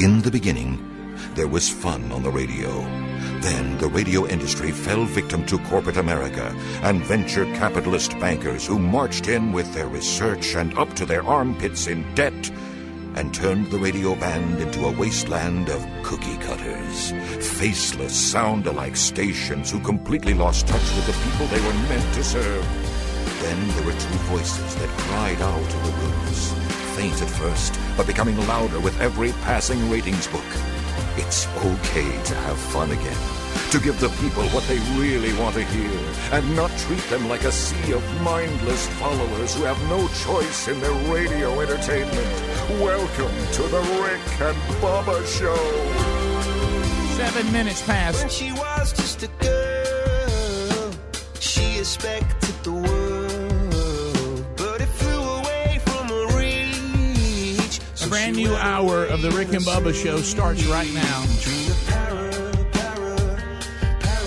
In the beginning, there was fun on the radio. Then the radio industry fell victim to corporate America and venture capitalist bankers who marched in with their research and up to their armpits in debt and turned the radio band into a wasteland of cookie cutters, faceless, sound alike stations who completely lost touch with the people they were meant to serve. Then there were two voices that cried out in the rooms, faint at first, but becoming louder with every passing ratings book. It's okay to have fun again, to give the people what they really want to hear, and not treat them like a sea of mindless followers who have no choice in their radio entertainment. Welcome to the Rick and Bubba Show. Seven minutes When past. she was just a girl, she expected the world, brand new hour of the Rick and Bubba Show starts right now.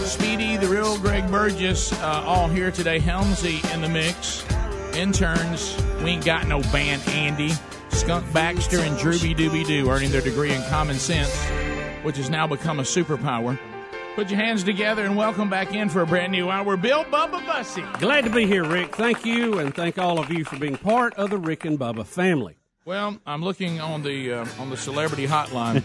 Speedy, the real Greg Burgess, uh, all here today. Helmsy in the mix. Interns, we ain't got no band. Andy, Skunk Baxter, and Drooby Dooby Doo earning their degree in common sense, which has now become a superpower. Put your hands together and welcome back in for a brand new hour. Bill Bubba Bussey. Glad to be here, Rick. Thank you, and thank all of you for being part of the Rick and Bubba family. Well, I'm looking on the uh, on the celebrity hotline,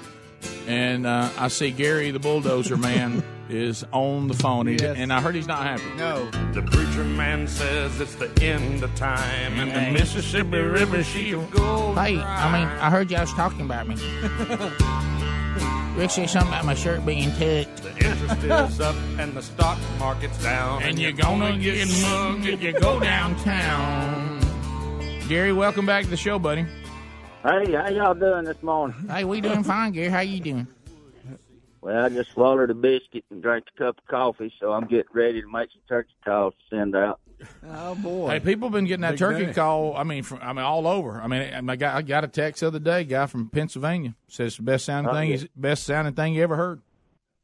and uh, I see Gary the bulldozer man is on the phone, Yes. and I heard he's not happy. No. The preacher man says it's the end of time, and the Mississippi River she'll go. Hey, I mean, I heard y'all was talking about me. Rick said something about my shirt being tucked. The interest is up and the stock market's down, And you're gonna get mugged if you go downtown. Gary, welcome back to the show, buddy. Hey, how y'all doing this morning? Hey, we doing fine, Gary. How you doing? Well, I just swallowed a biscuit and drank a cup of coffee, so I'm getting ready to make some turkey calls to send out. Oh boy. Hey, people been getting that Big turkey day. call. I mean, from, I mean, all over. I mean, I got I got a text the other day, guy from Pennsylvania says the best sounding Oh, thing, yeah. he's- best sounding thing you ever heard.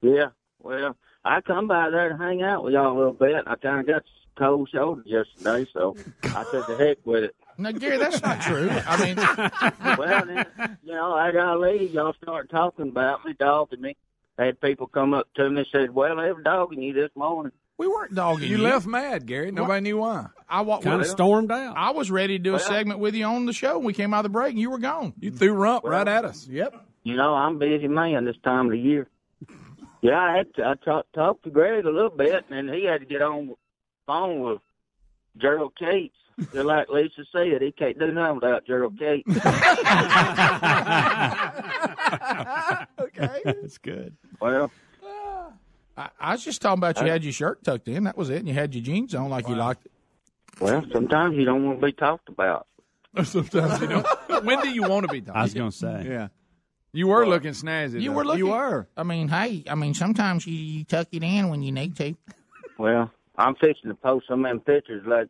Yeah, well, I come by there to hang out with y'all a little bit. I kind of got cold shoulder yesterday, so I took the heck with it. No, Gary, that's not true. I mean, Well, then, you know, I gotta leave. Y'all start talking about me, dogging me. I had people come up to me and said, "Well, they were dogging you this morning." we weren't dogging You you. left mad, Gary. Nobody knew why. I wa- Kind of stormed out. I was ready to do a segment with you on the show. We came out of the break, and you were gone. You threw rump right at us. Yep. You know, I'm a busy man this time of the year. Yeah, I had to, I talked talked to Greg a little bit, and he had to get on the phone with Gerald Cates. Just like Lisa said, he can't do nothing without Gerald Cates. Okay. That's good. well, I, I was just talking about you had your shirt tucked in. That was it. And you had your jeans on like you liked it. well, sometimes you don't want to be talked about. Sometimes you don't. when do you want to be talking? I was going to say. Yeah. You were looking snazzy. You though. were looking. You were. I mean, hey, I mean, sometimes you, you tuck it in when you need to. Well, I'm fixing to post some of them pictures like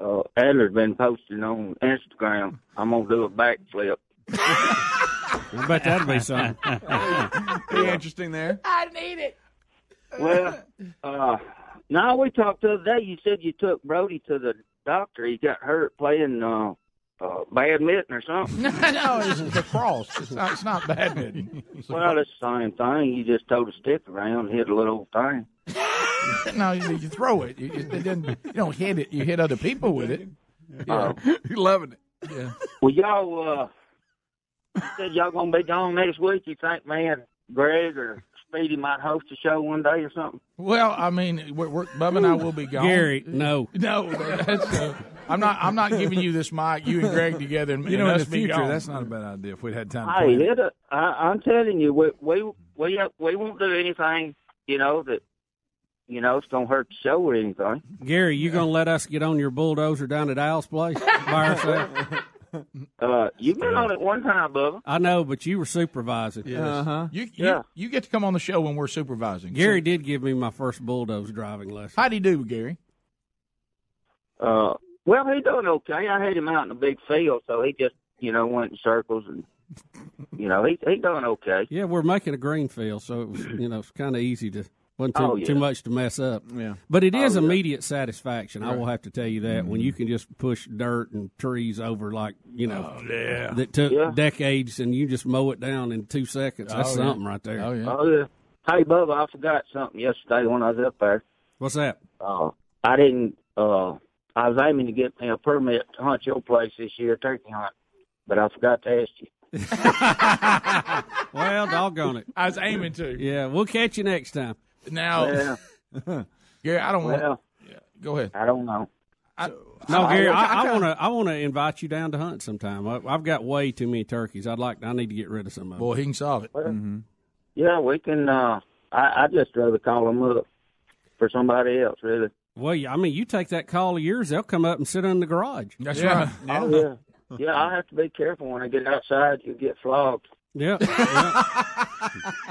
uh, Adler's been posting on Instagram. I'm gonna do a backflip. I bet that'd be something. Be interesting there. I need it. Well, uh, now we talked the other day. You said you took Brody to the doctor. He got hurt playing uh, uh, badminton or something. No, no, it's lacrosse. It's not, it's not badminton. well, it's the same thing. You just throw the stick around and hit a little thing. no, you, you throw it. You, you, it didn't, you don't hit it. You hit other people with it. Uh, You're loving it. Yeah. well, y'all uh, said y'all gonna be gone next week. You think, man, Greg or Speedy might host a show one day or something? Well, I mean, we're, we're, Bubba and I will be gone. Gary, no. No, that's, uh, I'm not. I'm not giving you this mic. You and Greg together, and You know, and in the future, gone. that's not a bad idea if we'd had time to Hey, it, uh, I, I'm telling you, we we we uh, we won't do anything. You know that. You know, it's gonna hurt the show or anything. Gary, you going to let us get on your bulldozer down at Al's place by ourselves? Uh, you've been on it one time, Bubba. I know, but you were supervising. Uh-huh. You, you, Yeah. you get to come on the show when we're supervising. Gary did give me my first bulldozer driving lesson. How'd he do, Gary? Uh, well, he doing okay. I had him out in a big field, so he just, you know, went in circles and, you know, he he doing okay. Yeah, we're making a green field, so it was, you know, it's kind of easy to wasn't too, Oh, yeah. too much to mess up. Yeah. But it is Oh, yeah. immediate satisfaction. I will have to tell you that when you can just push dirt and trees over like you know Yeah. that took Yeah. decades and you just mow it down in two seconds. That's Oh, yeah. something right there. Oh yeah. Oh yeah. Hey Bubba, I forgot something yesterday when I was up there. What's that? Uh, I didn't. Uh, I was aiming to get me a permit to hunt your place this year, turkey hunt, but I forgot to ask you. Well, doggone it. I was aiming to. Yeah, we'll catch you next time. Now, Well, Gary, I don't want. well, Go ahead. I don't know. No, Gary, I- I I, I want to. I want to invite you down to hunt sometime. I, I've got way too many turkeys. I'd like. I need to get rid of some of them. Boy, he can solve it. Yeah, we can. Uh, I I just rather call them up for somebody else, really. Well, yeah, I mean, you take that call of yours, they'll come up and sit in the garage. That's Yeah. right. Oh yeah. Yeah, I have to be careful when I get outside. You get flogged. Yeah. yeah.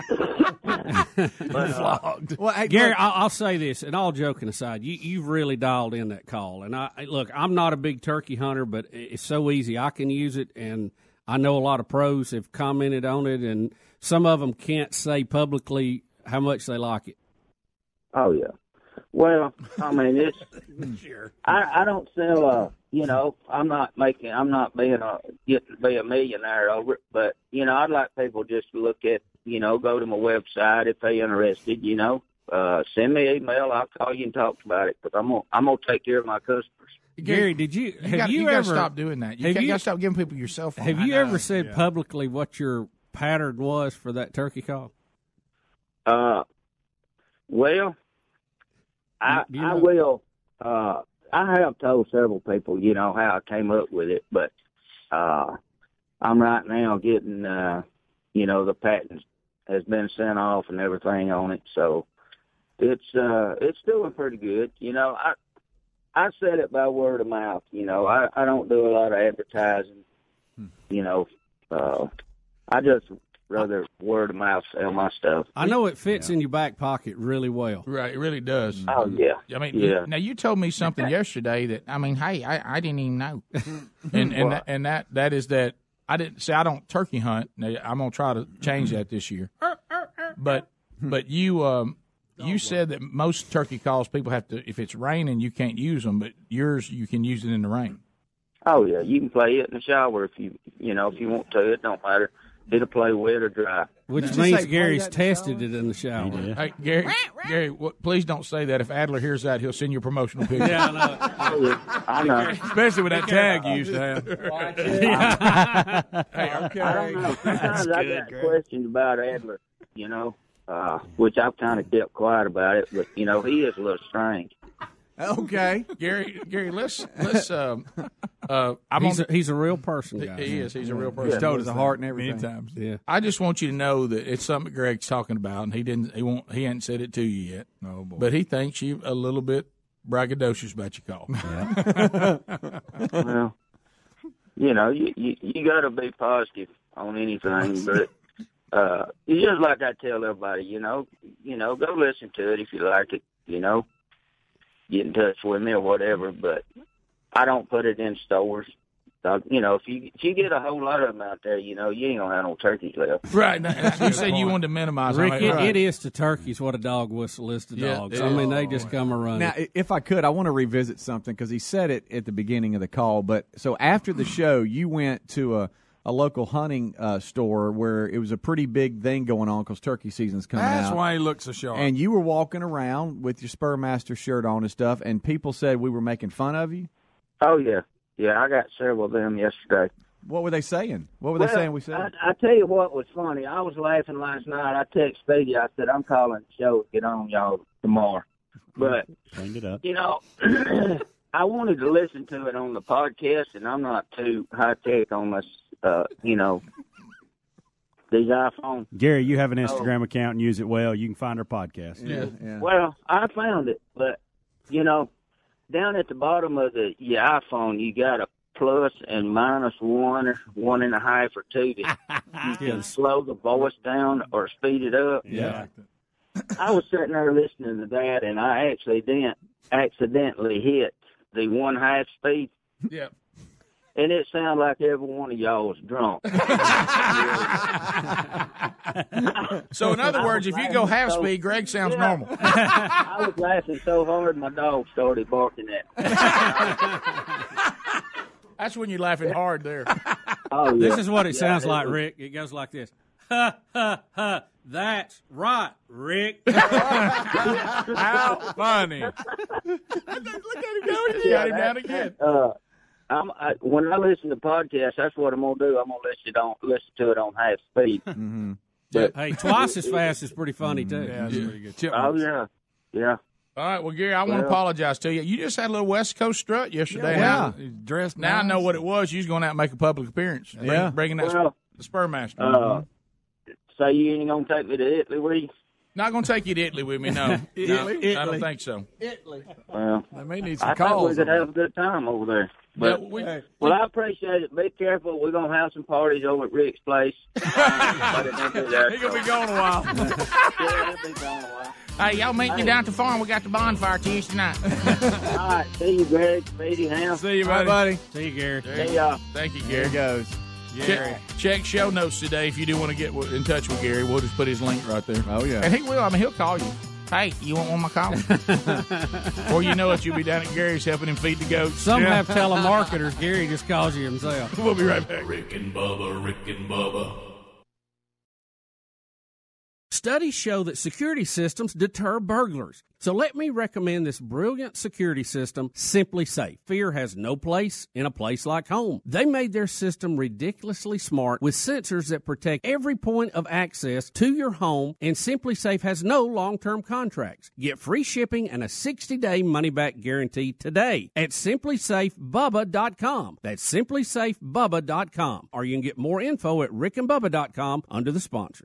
But, uh, Flogged. Well, hey, Gary, look, I'll, I'll say this, and all joking aside, you you've really dialed in that call. And I look, I'm not a big turkey hunter, but it's so easy. I can use it, and I know a lot of pros have commented on it, and some of them can't say publicly how much they like it. oh yeah. Well, I mean, it's. sure. I I don't sell. Uh, you know, I'm not making. I'm not being a getting to be a millionaire over it. But you know, I'd like people just to look at. You know, go to my website if they're interested. You know, uh, send me an email. I'll call you and talk about it because I'm gonna I'm gonna take care of my customers. Gary, did you You have gotta, you, gotta ever stop doing that. You, have got you- to stop giving people your cell phone. have you know, ever said yeah. publicly what your pattern was for that turkey call? Uh, well, I Do you I will. Uh, I have told several people, you know, how I came up with it, but uh, I'm right now getting, uh, you know, the patent has been sent off and everything on it, so it's uh, it's doing pretty good. You know, I I said it by word of mouth. You know, I I don't do a lot of advertising. You know, uh, I just rather word of mouth sell my stuff. I know it fits in your back pocket really well. Right, it really does. Oh yeah. I mean, Yeah. now you told me something yesterday that I mean, hey, I, I didn't even know, and and that, and that that is that I didn't say I don't turkey hunt. Now, I'm gonna try to change that this year, but but you um you said that most turkey calls people have to if it's raining you can't use them, but yours you can use it in the rain. Oh yeah, you can play it in the shower if you you know if you want to. It don't matter. It'll play wet or dry. Which Did means say Gary's that tested it in the shower. Hey Gary, Gary, what, please don't say that. If Adler hears that, he'll send you a promotional picture. Yeah, I know. I know. especially with that tag you used to have. hey, I okay. don't know. Sometimes I got questions about Adler, you know, uh, which I've kind of kept quiet about it. But you know, he is a little strange. Okay. Gary, Gary, let's let's. Um, uh, I'm He's on. a, he's a real person, guys. he is. He's a real He's person. told his heart and everything. Many times. Yeah. I just want you to know that it's something Greg's talking about, and he didn't. He won't. He hadn't said it to you yet. Oh, boy. But he thinks you a little bit braggadocious about your call. Well, you know, you you, you got to be positive on anything, but. Uh, it's just like I tell everybody, you know, you know, go listen to it if you like it, you know, get in touch with me or whatever. But I don't put it in stores. Uh, you know, if you if you get a whole lot of them out there, you know, you ain't gonna have no turkeys left. right. now, You said you wanted to minimize. Rick, I it, right. it is to turkeys what a dog whistle is to Yeah, dogs. it I mean, they just come and run. Now, if I could, I want to revisit something because he said it at the beginning of the call. But so after the show, you went to a, a local hunting uh, store where it was a pretty big thing going on because turkey season's coming out. That's out. why he looks so sharp. and you were walking around with your Spurmaster shirt on and stuff, and people said we were making fun of you. Oh yeah, yeah. I got several of them yesterday. What were they saying? What were they saying? We said. I, I tell you what was funny. I was laughing last night. I texted Speedy. I said, "I'm calling the show to get on y'all tomorrow." But Cleaned it up. you know, I wanted to listen to it on the podcast, and I'm not too high tech on this. Uh, you know, these iPhones. Gary, you have an. Instagram account and use it well. You can find our podcast. Yeah. yeah. Well, I found it, but you know, down at the bottom of the your iPhone, you got a plus and minus one, or one and a half, or two. That you can slow the voice down or speed it up. yeah. I was sitting there listening to that, and I actually didn't accidentally hit the one half speed, Yeah. and it sounds like every one of y'all is drunk. So, in other words, if you go half So- speed, Greg sounds Yeah. normal. I was laughing so hard, my dog started barking at me. That's when you're laughing hard there. Oh, yeah. This is what it Yeah, sounds it like, was- Rick. It goes like this. Ha ha ha. That's right, Rick. How funny. Look at him go. He got him down again. Uh, I'm, I, when I listen to podcasts, that's what I'm gonna do. I'm gonna listen to, on, listen to it on half speed. Mm-hmm. hey, twice as fast is pretty funny too. Yeah, that's pretty good. Oh yeah, yeah. All right, well, Gary, I want to apologize to you. You just had a little West Coast strut yesterday. Yeah. Now, Dressed now I know what it was. You was going out and make a public appearance. Bring- Yeah. Bringing that Well, the spur master. Uh, so you ain't gonna take me to Italy, will you? Not going to take you to Italy with me, no. no Italy? I don't think so. Italy. Well, They may need I some think we calls. could have a good time over there. But Yeah, we- well, I appreciate it. Be careful. We're gonna have some parties over at Rick's place. Uh, but it won't be. He gonna be gone a while. Yeah, it'll be gone a while. hey, y'all meet me down at the farm. We got the bonfire Tuesday night. All right, see you, Greg, Speedy, Ham. See you, buddy. Bye, buddy. buddy. See you, Gary. See y'all. Thank you, There Gary. it goes. Check, check show notes today if you do want to get in touch with Gary. We'll just put his link right there. Oh, yeah. And he will. I mean, he'll call you. Hey, you want one of my coffee? or you know it, you'll be down at Gary's helping him feed the goats. Some Yeah. have telemarketers. Gary just calls you himself. We'll be right back. Rick and Bubba, Rick and Bubba. Studies show that security systems deter burglars. So let me recommend this brilliant security system, SimpliSafe. Fear has no place in a place like home. They made their system ridiculously smart with sensors that protect every point of access to your home, and SimpliSafe has no long-term contracts. Get free shipping and a 60-day money-back guarantee today at simplysafebubba.com. That's simplysafebubba.com. Or you can get more info at rickandbubba.com under the sponsor.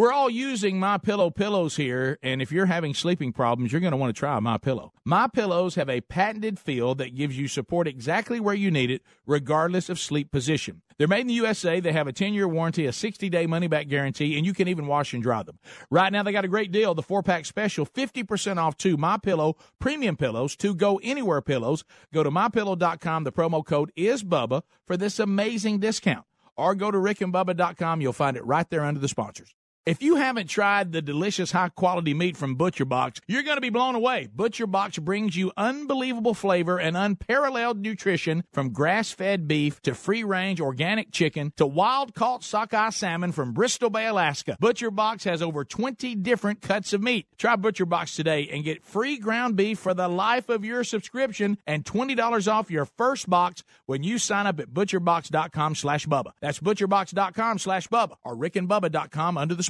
We're all using My Pillow pillows here, and if you're having sleeping problems, you're going to want to try My Pillow. My Pillows have a patented feel that gives you support exactly where you need it, regardless of sleep position. They're made in the USA. They have a 10-year warranty, a 60-day money-back guarantee, and you can even wash and dry them. Right now, they got a great deal: the four-pack special, 50% off two My Pillow premium pillows, two Go Anywhere pillows. Go to mypillow.com. The promo code is Bubba for this amazing discount, or go to rickandbubba.com. You'll find it right there under the sponsors. If you haven't tried the delicious high quality meat from Butcher Box, you're going to be blown away. Butcher Box brings you unbelievable flavor and unparalleled nutrition from grass fed beef to free range organic chicken to wild caught sockeye salmon from Bristol Bay, Alaska. Butcher Box has over 20 different cuts of meat. Try Butcher Box today and get free ground beef for the life of your subscription and $20 off your first box when you sign up at butcherbox.com slash Bubba. That's butcherbox.com slash Bubba or rickandbubba.com under the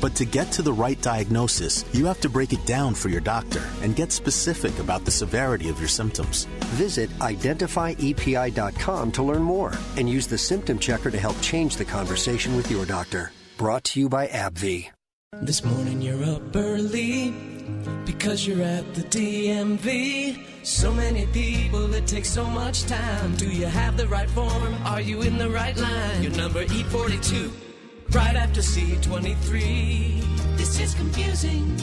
But to get to the right diagnosis, you have to break it down for your doctor and get specific about the severity of your symptoms. Visit identifyepi.com to learn more and use the symptom checker to help change the conversation with your doctor. Brought to you by AbbVie. This morning you're up early because you're at the DMV. So many people, it takes so much time. Do you have the right form? Are you in the right line? Your number E42, right after C23. This is confusing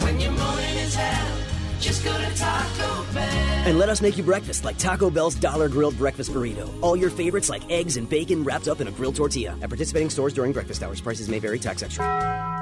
when your morning is hell. Just go to Taco Bell. And let us make you breakfast like Taco Bell's Dollar Grilled Breakfast Burrito. All your favorites like eggs and bacon wrapped up in a grilled tortilla. At participating stores during breakfast hours, prices may vary, tax extra.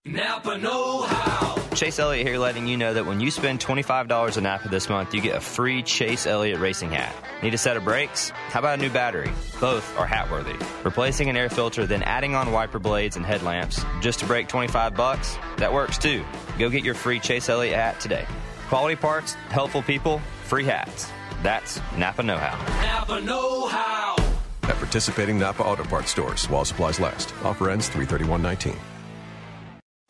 Napa Know How. Chase Elliott here letting you know that when you spend $25 at Napa this month, you get a free Chase Elliott racing hat. Need a set of brakes? How about a new battery? Both are hat worthy. Replacing an air filter, then adding on wiper blades and headlamps just to break 25 bucks? That works too. Go get your free Chase Elliott hat today. Quality parts, helpful people, free hats. That's Napa Know How. Napa Know How. At participating Napa Auto Parts stores while supplies last. Offer ends 331.19.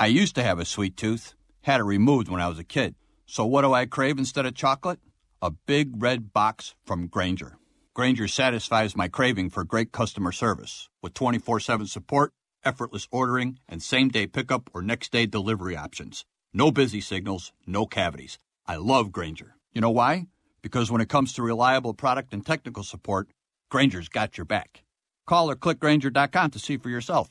I used to have a sweet tooth, had it removed when I was a kid. So what do I crave instead of chocolate? A big red box from Grainger. Grainger satisfies my craving for great customer service with 24 7 support, effortless ordering, and same day pickup or next day delivery options. No busy signals, no cavities. I love Grainger. You know why? Because when it comes to reliable product and technical support, Grainger's got your back. Call or click Grainger.com to see for yourself.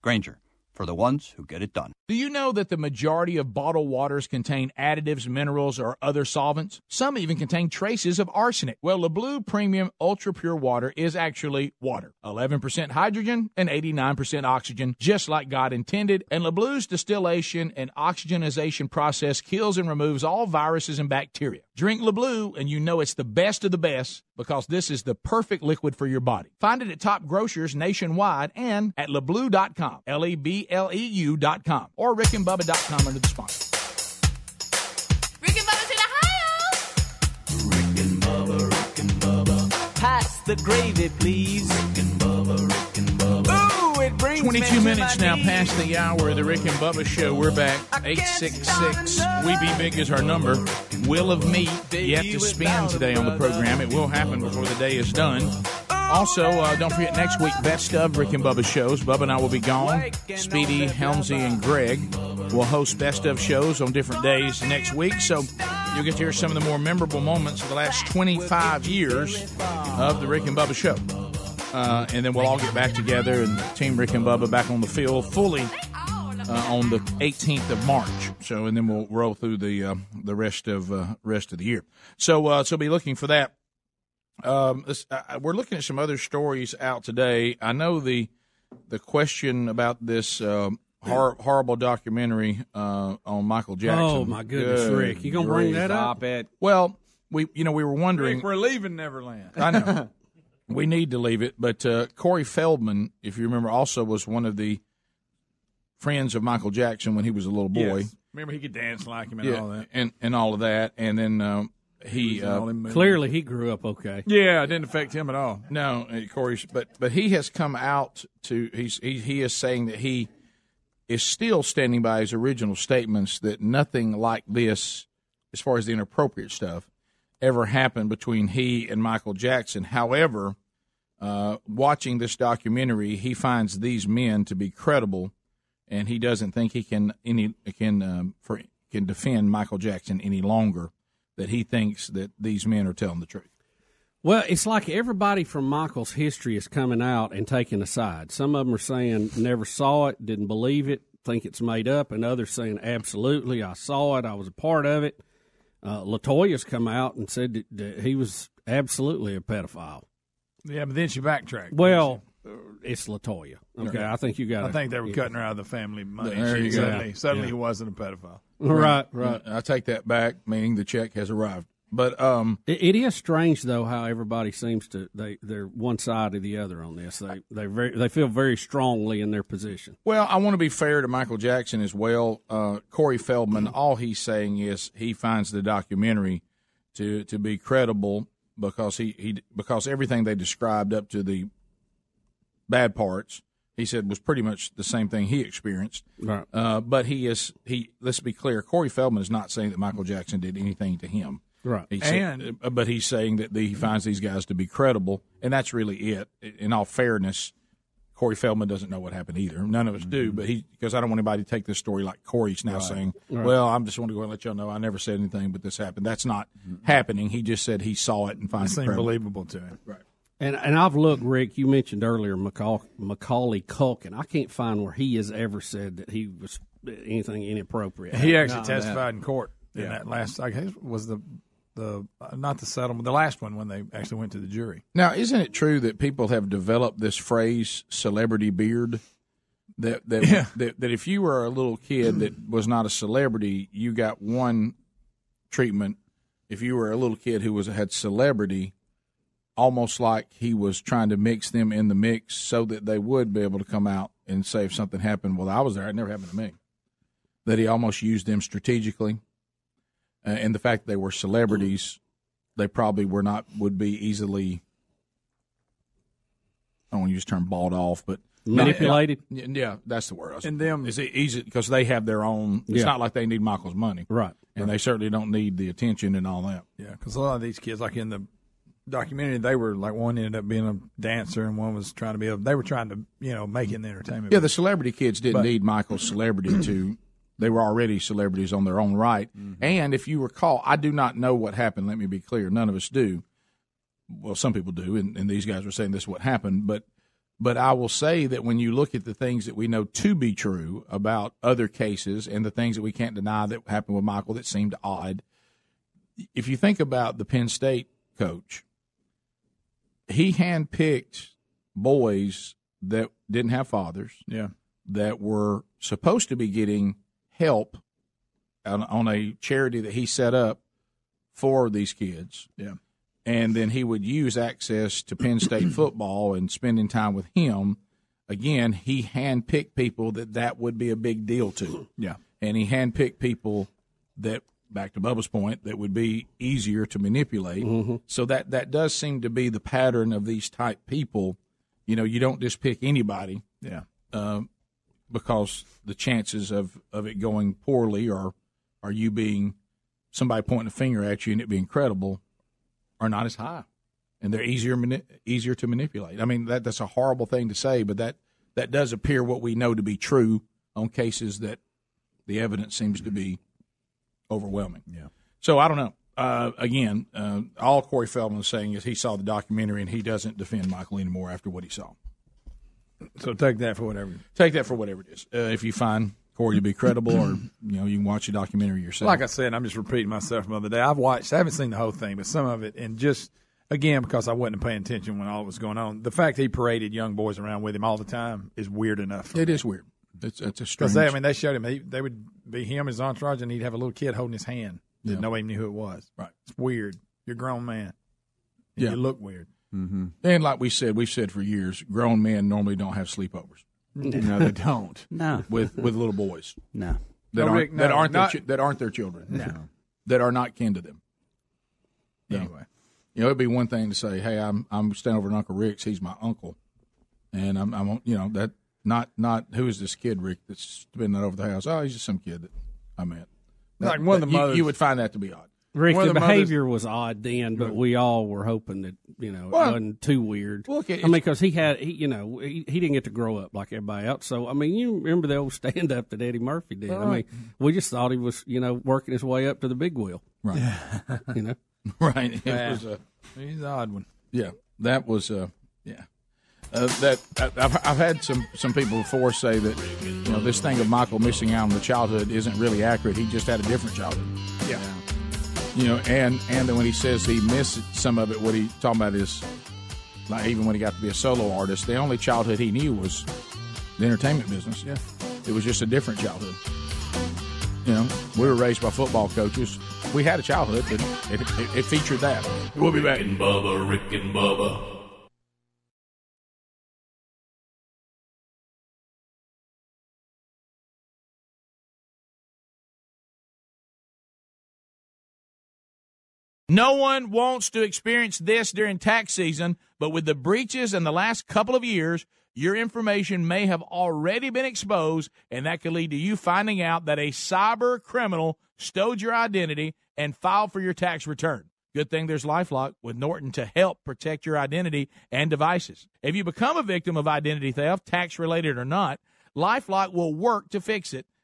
Grainger, for the ones who get it done. Do you know that the majority of bottled waters contain additives, minerals, or other solvents? Some even contain traces of arsenic. Well, LeBleu Premium Ultra Pure Water is actually water 11% hydrogen and 89% oxygen, just like God intended. And LeBleu's distillation and oxygenization process kills and removes all viruses and bacteria. Drink LeBleu, and you know it's the best of the best because this is the perfect liquid for your body. Find it at top grocers nationwide and at lebleu.com, L E B L E U.com, or rickandbubba.com under the sponsor. Rick and Bubba's in the Pass the gravy, please. Ooh, it brings 22 minutes now past the hour of the Rick and Bubba show. We're back. 866 We Be Big is our number. Wheel of Meat yet to spin today on the program. It will happen before the day is done. Also, uh, don't forget next week, best of Rick and Bubba shows. Bubba and I will be gone. Speedy, Helmsy, and Greg will host best of shows on different days next week. So you'll get to hear some of the more memorable moments of the last 25 years of the Rick and Bubba show. Uh, and then we'll all get back together and Team Rick and Bubba back on the field fully uh, on the 18th of March. So, and then we'll roll through the uh, the rest of uh, rest of the year. So, uh, so be looking for that. Um, this, uh, we're looking at some other stories out today. I know the the question about this um, hor- horrible documentary uh, on Michael Jackson. Oh, my goodness, Good Rick. You gonna bring that up? Stop it. Well, we you know we were wondering. Rick, we're leaving Neverland. I know. we need to leave it. But uh, Corey Feldman, if you remember, also was one of the friends of Michael Jackson when he was a little boy. Yes. Remember, he could dance like him and Yeah, all that. and and all of that, and then um, he He was in all uh. Clearly, he grew up okay. Yeah, it didn't affect him at all. no, uh, Corey, but but he has come out to he's he, he is saying that he is still standing by his original statements that nothing like this, as far as the inappropriate stuff, ever happened between he and Michael Jackson. However, uh, watching this documentary, he finds these men to be credible, and he doesn't think he can any can um, for, can defend Michael Jackson any longer. That he thinks that these men are telling the truth. Well, it's like everybody from Michael's history is coming out and taking a side. Some of them are saying never saw it, didn't believe it, think it's made up, and others saying absolutely, I saw it, I was a part of it. Uh, Latoya's come out and said that, that he was absolutely a pedophile. Yeah, but then she backtracked. Well, it's Latoya. Okay, Yeah. I think you got. I think they were cutting her out of the family money. There She you go. suddenly, suddenly Yeah. he wasn't a pedophile. Right, right. I take that back, meaning the check has arrived. But um, It, it is strange though how everybody seems to they they're one side or the other on this. They they very they feel very strongly in their position. Well, I want to be fair to Michael Jackson as well. Uh, Corey Feldman, all he's saying is he finds the documentary to to be credible because he, he because everything they described up to the bad parts, he said was pretty much the same thing he experienced. Right. Uh, but he is he. Let's be clear. Corey Feldman is not saying that Michael Jackson did anything to him. Right. He And- uh, but he's saying that the, he finds these guys to be credible, and that's really it. In all fairness, Corey Feldman doesn't know what happened either. None of us do, but he because I don't want anybody to take this story like Corey's now Right. saying, Right. "Well, I'm just want to go and let y'all know I never said anything, but this happened." That's not happening. He just said he saw it and It finds it seemed credible. believable to him. Right. And and I've looked, Rick. You mentioned earlier Macaul- Macaulay Culkin. I can't find where he has ever said that he was anything inappropriate. He actually No, testified in court in that last. I guess was the the uh, not the settlement, the last one when they actually went to the jury. Now, isn't it true that people have developed this phrase "celebrity beard"? That that, Yeah. that that if you were a little kid that was not a celebrity, you got one treatment. If you were a little kid who was had celebrity, almost like he was trying to mix them in the mix so that they would be able to come out and say if something happened. Well, I was there; it never happened to me. That he almost used them strategically, uh, and the fact they were celebrities, they probably were not would be easily. I don't want to use the term bought off, but Manipulated? Yeah, yeah, that's the word. I was- And them- is it easy because they have their own. It's Yeah. not like they need Michael's money, right? And they certainly don't need the attention and all that. Yeah, because a lot of these kids, like in the documentary, they were like one ended up being a dancer and one was trying to be a. They were trying to you know make it in the entertainment. Yeah, the celebrity kids didn't But- need Michael's celebrity to. They were already celebrities on their own right. Mm-hmm. And if you recall, I do not know what happened. Let me be clear. None of us do. Well, some people do, and, and these guys were saying this is what happened. But but I will say that when you look at the things that we know to be true about other cases and the things that we can't deny that happened with Michael that seemed odd, if you think about the Penn State coach, he handpicked boys that didn't have fathers. Yeah. That were supposed to be getting help on, on a charity that he set up for these kids. Yeah. And then he would use access to Penn State football and spending time with him. Again, he handpicked people that that would be a big deal to. Yeah. And he handpicked people that, back to Bubba's point, that would be easier to manipulate. So that, that does seem to be the pattern of these type people. You know, you don't just pick anybody Yeah. um, because the chances of, of it going poorly or are you being somebody pointing a finger at you and it being credible are not as high, and they're easier mani- easier to manipulate. I mean that that's a horrible thing to say, but that that does appear what we know to be true on cases that the evidence seems to be overwhelming. Yeah. So I don't know. Uh, again, uh, all Corey Feldman is saying is he saw the documentary and he doesn't defend Michael anymore after what he saw. So take that for whatever. Take that for whatever it is. Uh, if you find Corey to be credible, or you know, you can watch the documentary yourself. Like I said, I'm just repeating myself from the other day. I've watched, I haven't seen the whole thing, but some of it, and just again because I wasn't paying attention when all it was going on. The fact he paraded young boys around with him all the time is weird enough. It me. is weird. It's it's a strange. they, I mean, they showed him. He, they would be him, his entourage, and he'd have a little kid holding his hand. Yeah. Nobody knew who it was. Right. It's weird. You're a grown man. Yeah. You look weird. Mm-hmm. and like we said, we've said for years, grown men normally don't have sleepovers. No, they don't. No. with with little boys. No. that No, aren't Rick, that aren't not- their chi- that aren't their children. No. that are not kin to them. No. Anyway. you know, it'd be one thing to say, "Hey, I'm I'm staying over at Uncle Rick's. He's my uncle," and I'm I'm you know that not not who is this kid Rick that's been over the house? Oh, he's just some kid that I met. Like one of the you- mothers- you, would find that to be odd. Rick, One the of the mothers- behavior was odd then, but we all were hoping that you know Well, it wasn't too weird. look, I mean, because he had, he, you know, he, he didn't get to grow up like everybody else. So, I mean, you remember the old stand up that Eddie Murphy did. I mean, we just thought he was, you know, working his way up to the big wheel. Right. you know, right. It Yeah. was a He's an odd one. yeah. That was uh yeah. Uh, that I- I've, I've had some, some people before say that you know this thing of Michael missing out on the childhood isn't really accurate. He just had a different childhood. Yeah. You know, and and then when he says he missed some of it, what he talking about is like even when he got to be a solo artist, the only childhood he knew was the entertainment business. Yeah. It was just a different childhood. You know, we were raised by football coaches. We had a childhood, but it, it, it featured that. We'll be back. Rick and Bubba, Rick and Bubba. No one wants to experience this during tax season, but with the breaches in the last couple of years, your information may have already been exposed, and that could lead to you finding out that a cyber criminal stowed your identity and filed for your tax return. Good thing there's Lifelock with Norton to help protect your identity and devices. If you become a victim of identity theft, tax related or not, Lifelock will work to fix it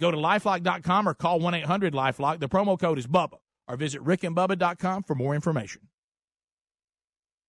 Go to lifelock.com or call 1 800 Lifelock. The promo code is BUBBA. Or visit rickandbubba.com for more information.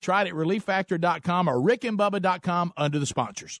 Try it at relieffactor.com or rickandbubba.com under the sponsors.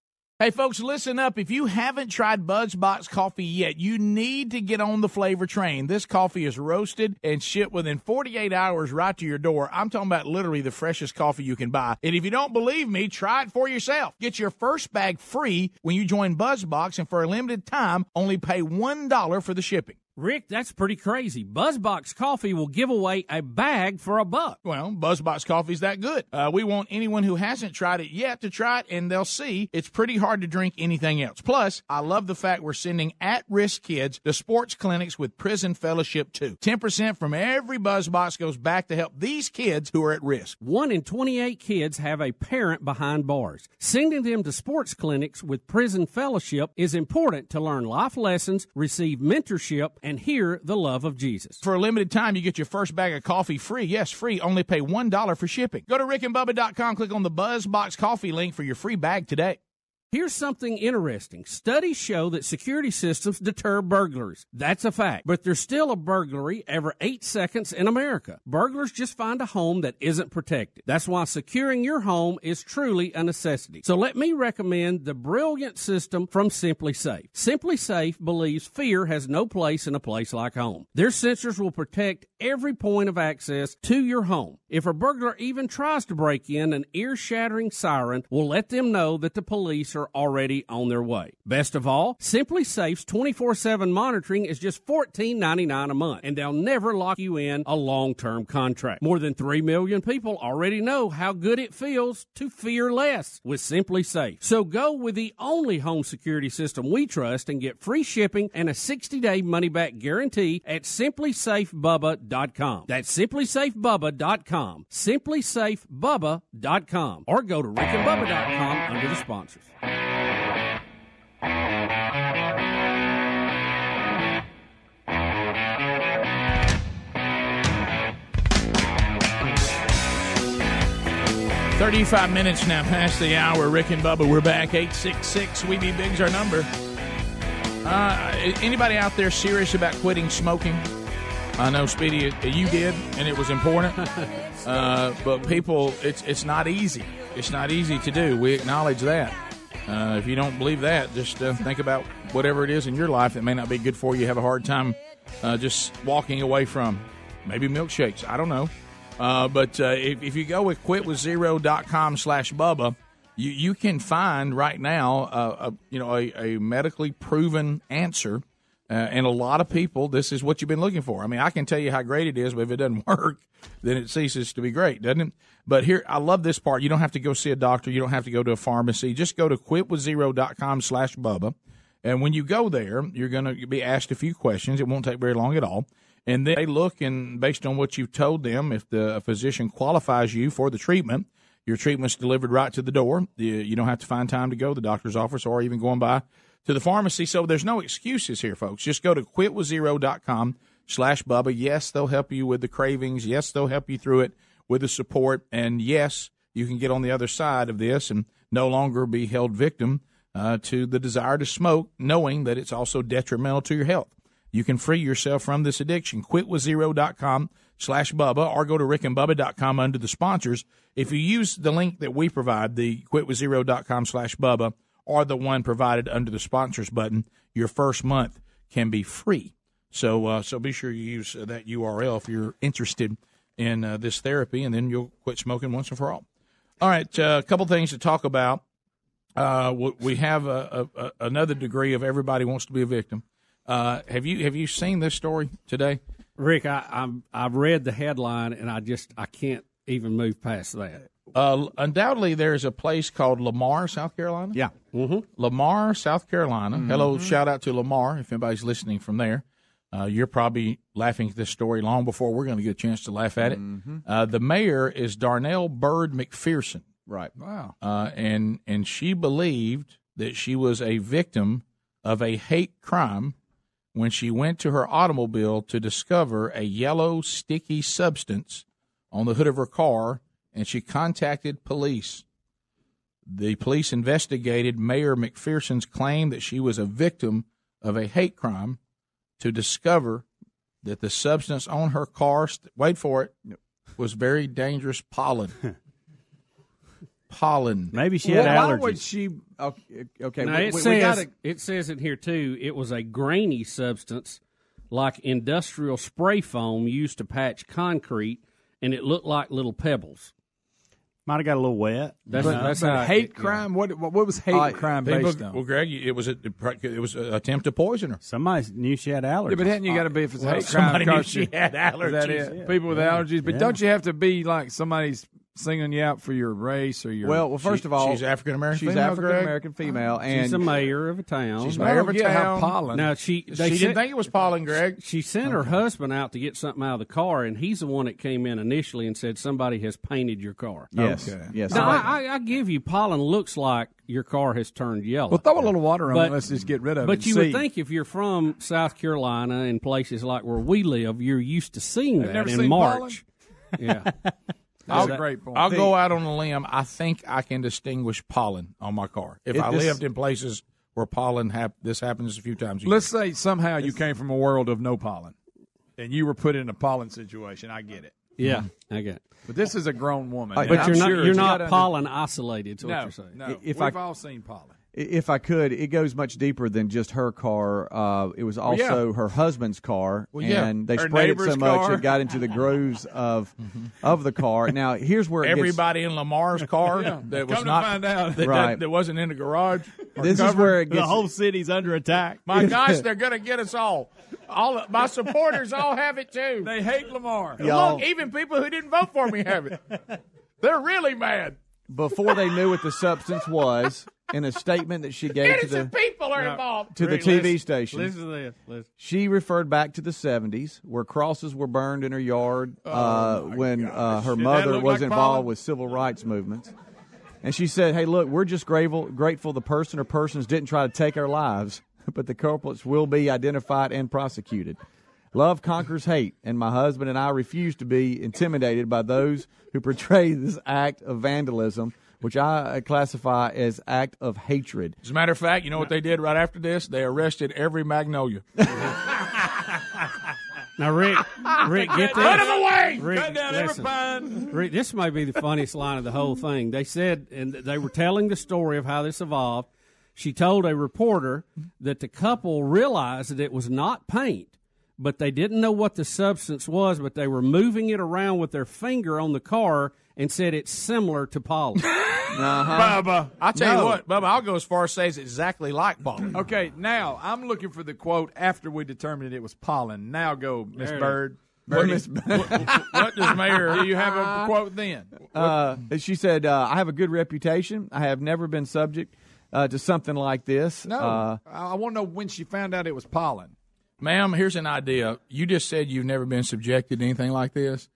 Hey, folks, listen up. If you haven't tried Buzzbox coffee yet, you need to get on the flavor train. This coffee is roasted and shipped within 48 hours right to your door. I'm talking about literally the freshest coffee you can buy. And if you don't believe me, try it for yourself. Get your first bag free when you join Buzzbox, and for a limited time, only pay $1 for the shipping. Rick, that's pretty crazy. Buzzbox Coffee will give away a bag for a buck. Well, Buzzbox Coffee's that good. Uh, we want anyone who hasn't tried it yet to try it, and they'll see it's pretty hard to drink anything else. Plus, I love the fact we're sending at-risk kids to sports clinics with Prison Fellowship too. 10% from every Buzzbox goes back to help these kids who are at risk. One in 28 kids have a parent behind bars. Sending them to sports clinics with Prison Fellowship is important to learn life lessons, receive mentorship, and hear the love of Jesus. For a limited time, you get your first bag of coffee free. Yes, free. Only pay $1 for shipping. Go to rickandbubba.com, click on the Buzzbox Coffee link for your free bag today. Here's something interesting. Studies show that security systems deter burglars. That's a fact. But there's still a burglary every eight seconds in America. Burglars just find a home that isn't protected. That's why securing your home is truly a necessity. So let me recommend the brilliant system from SimpliSafe. Simply Safe believes fear has no place in a place like home. Their sensors will protect every point of access to your home. If a burglar even tries to break in, an ear shattering siren will let them know that the police are already on their way. Best of all, SimpliSafe's 24 7 monitoring is just $14.99 a month, and they'll never lock you in a long term contract. More than 3 million people already know how good it feels to fear less with SimpliSafe. So go with the only home security system we trust and get free shipping and a 60 day money back guarantee at simplysafebubba.com. That's simplysafebubba.com. Simplysafebubba.com. Or go to rickandbubba.com under the sponsors. 35 minutes now past the hour. Rick and Bubba, we're back. 866 We Be Big's our number. Uh, anybody out there serious about quitting smoking? I know, Speedy, you did, and it was important. uh, but people, it's it's not easy. It's not easy to do. We acknowledge that. Uh, if you don't believe that, just uh, think about whatever it is in your life that may not be good for you. Have a hard time uh, just walking away from. Maybe milkshakes. I don't know. Uh, but uh, if, if you go with quitwithzero.com slash Bubba, you, you can find right now uh, a, you know a, a medically proven answer. Uh, and a lot of people, this is what you've been looking for. I mean, I can tell you how great it is, but if it doesn't work, then it ceases to be great, doesn't it? But here, I love this part. You don't have to go see a doctor. You don't have to go to a pharmacy. Just go to quitwithzero.com slash Bubba. And when you go there, you're going to be asked a few questions. It won't take very long at all. And then they look, and based on what you've told them, if the physician qualifies you for the treatment, your treatment's delivered right to the door. You you don't have to find time to go to the doctor's office or even going by to the pharmacy. So there's no excuses here, folks. Just go to quitwithzero.com slash Bubba. Yes, they'll help you with the cravings. Yes, they'll help you through it with the support. And yes, you can get on the other side of this and no longer be held victim uh, to the desire to smoke, knowing that it's also detrimental to your health. You can free yourself from this addiction. Quitwithzero.com slash Bubba or go to rickandbubba.com under the sponsors. If you use the link that we provide, the quitwithzero.com slash Bubba, or the one provided under the sponsors button, your first month can be free. So, uh, so be sure you use uh, that URL if you're interested in uh, this therapy, and then you'll quit smoking once and for all. All right, uh, a couple things to talk about. Uh, we have a, a, another degree of everybody wants to be a victim. Uh, have you have you seen this story today? Rick, I, I'm, I've read the headline and I just I can't even move past that. Uh, undoubtedly, there's a place called Lamar, South Carolina. Yeah. Mm-hmm. Lamar, South Carolina. Mhm. Hello, shout out to Lamar if anybody's listening from there. Uh, you're probably laughing at this story long before we're going to get a chance to laugh at it. Mhm. Uh, the mayor is Darnell Byrd McPherson. Right. Wow. Uh, and and she believed that she was a victim of a hate crime when she went to her automobile to discover a yellow sticky substance on the hood of her car, and she contacted police. The police investigated Mayor McPherson's claim that she was a victim of a hate crime to discover that the substance on her car, st- wait for it, was very dangerous pollen. pollen. Maybe she Well, had why would she? Okay, okay Now, we, it we- we says gotta- it says it here too. It was a grainy substance, like industrial spray foam used to patch concrete, and it looked like little pebbles. Might have got a little wet. That's but, that's but hate it- crime. What, what what was hate Uh, crime people- based on? Well, Greg, it was a it was an attempt to poison her. Somebody knew she had allergies. Yeah, but hadn't you got to be if it's a Well, hate crime? somebody knew she you- had Is that allergies. it? Yeah. People with Yeah. allergies, but Yeah. don't you have to be like somebody's singling you out for your race or your? Well, well, first She- of all, she's African American. She's African American female, and She's a mayor of a town. She's mayor of a town. Now she She they didn't think it was pollen, Greg. She sent her husband out to get something out of the car, and he's the one that came in initially and said somebody has painted your car. Yes, Okay. yes. Now, Somebody- I, I, I give you pollen looks like your car has turned yellow. Well, throw a little water on But- it. Let's just get rid of it. But you see. would think if you're from South Carolina and places like where we live, you're used to seeing They've that never in seen March. Yeah. That's I'll, a great point. I'll The- go out on a limb. I think I can distinguish pollen on my car. If It- I this- lived in places where pollen hap- this happens a few times. A year. Let's say somehow you came from a world of no pollen, and you were put in a pollen situation. I get it. Yeah, I get it. But this is a grown woman. Uh, and But I'm you're not sure you're you not gotta under- pollen isolated. Is what No, you're saying. no. If We've I- all seen pollen. If I could, it goes much deeper than just her car. Uh, it was Well, yeah. also her husband's car, Well, yeah. and they Her sprayed it so neighbor's much car. it got into the grooves of of the car. Now, here's where it gets- Everybody in Lamar's car Yeah. that was Come to not find out. that, Right. that, that wasn't in the garage. or This is where it The whole city's under attack. My gosh, they're gonna get us all. All my supporters all have it too. They hate Lamar. Y'all- Look, even people who didn't vote for me have it. They're really mad. before they knew what the substance was, in a statement that she gave to the people are involved. to the TV station, Listen to this. Listen. she referred back to the 70s where crosses were burned in her yard uh, when uh, her Did mother was like involved pollen? with civil rights movements. And she said, "Hey, look, we're just grateful grateful the person or persons didn't try to take our lives, but the culprits will be identified and prosecuted." Love conquers hate, and my husband and I refuse to be intimidated by those who portray this act of vandalism, which I uh, classify as act of hatred. As a matter of fact, you know what they did right after this? They arrested every magnolia. Now, Rick, Rick, get this. Put 'em away! Rick, Cut down every listen. pine! Rick, this may be the funniest line of the whole thing. They said, and they were telling the story of how this evolved. She told a reporter that the couple realized that it was not paint, but they didn't know what the substance was, but they were moving it around with their finger on the car and said it's similar to pollen. Bubba. I'll tell No. you what, Bubba, I'll go as far as say it's exactly like pollen. Okay, now I'm looking for the quote after we determined it was pollen. Now go, Miss There it is. Byrd. What what- what does Mayor- Do you have a quote then? Uh, she said, uh, "I have a good reputation. I have never been subject uh, to something like this." No, Uh, I, I want to know when she found out it was pollen. Ma'am, here's an idea. You just said you've never been subjected to anything like this.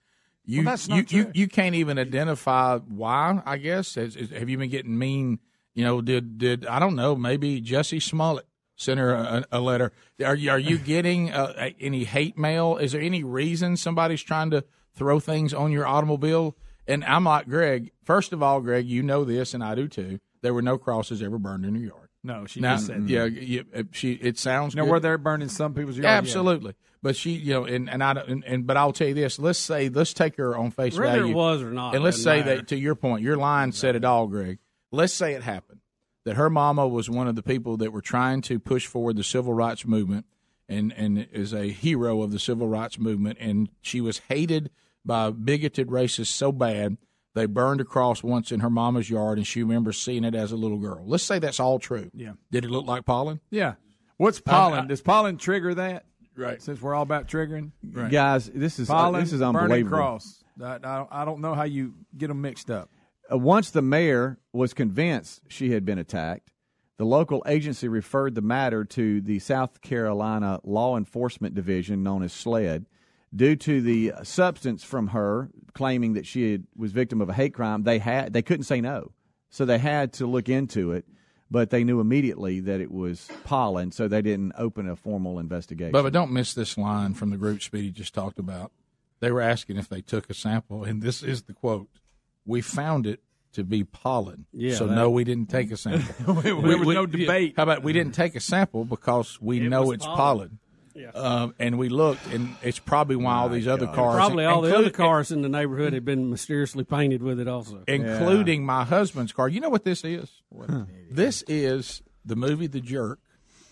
You, Well, that's you, not you, true. you can't even identify why. I guess Is- is- have you been getting mean? You know, did did I don't know? Maybe Jesse Smollett sent her a, a letter. Are you, are you getting uh, any hate mail? Is there any reason somebody's trying to throw things on your automobile? And I'm like Greg. First of all, Greg, you know this, and I do too. There were no crosses ever burned in New York. No, she now, just said that. yeah, uh, she. It sounds Now, good. were they burning some people's yard? Absolutely. But she, you know, and and I and, and but I'll tell you this. Let's say let's take her on face Whether it value, was or not, and let's say matter. that to your point, your line said it all, Greg. Let's say it happened that her mama was one of the people that were trying to push forward the civil rights movement, and and is a hero of the civil rights movement, and she was hated by bigoted racists so bad they burned a cross once in her mama's yard, and she remembers seeing it as a little girl. Let's say that's all true. Yeah. Did it look like pollen? Yeah. What's I- pollen? I- Does pollen trigger that? Right. Since we're all about triggering, Guys, this is- uh, pollen, this is burning unbelievable. cross. I, I, don't- I don't know how you get them mixed up. Uh, once the mayor was convinced she had been attacked, the local agency referred the matter to the South Carolina Law Enforcement Division, known as SLED. Due to the substance from her claiming that she had, was victim of a hate crime, they had they couldn't say no, so they had to look into it. But they knew immediately that it was pollen, so they didn't open a formal investigation. Bubba, don't miss this line from the group Speedy just talked about. They were asking if they took a sample, and this is the quote: "We found it to be pollen, Yeah, so that- no, we didn't take a sample. There was no debate. How about we didn't take a sample because we It know it's pollen. pollen." Yeah. Um, and we looked, and it's probably why all these other cars, Probably all the other cars in the neighborhood had been mysteriously painted with it also. including my husband's car. You know what this is? This is the movie The Jerk.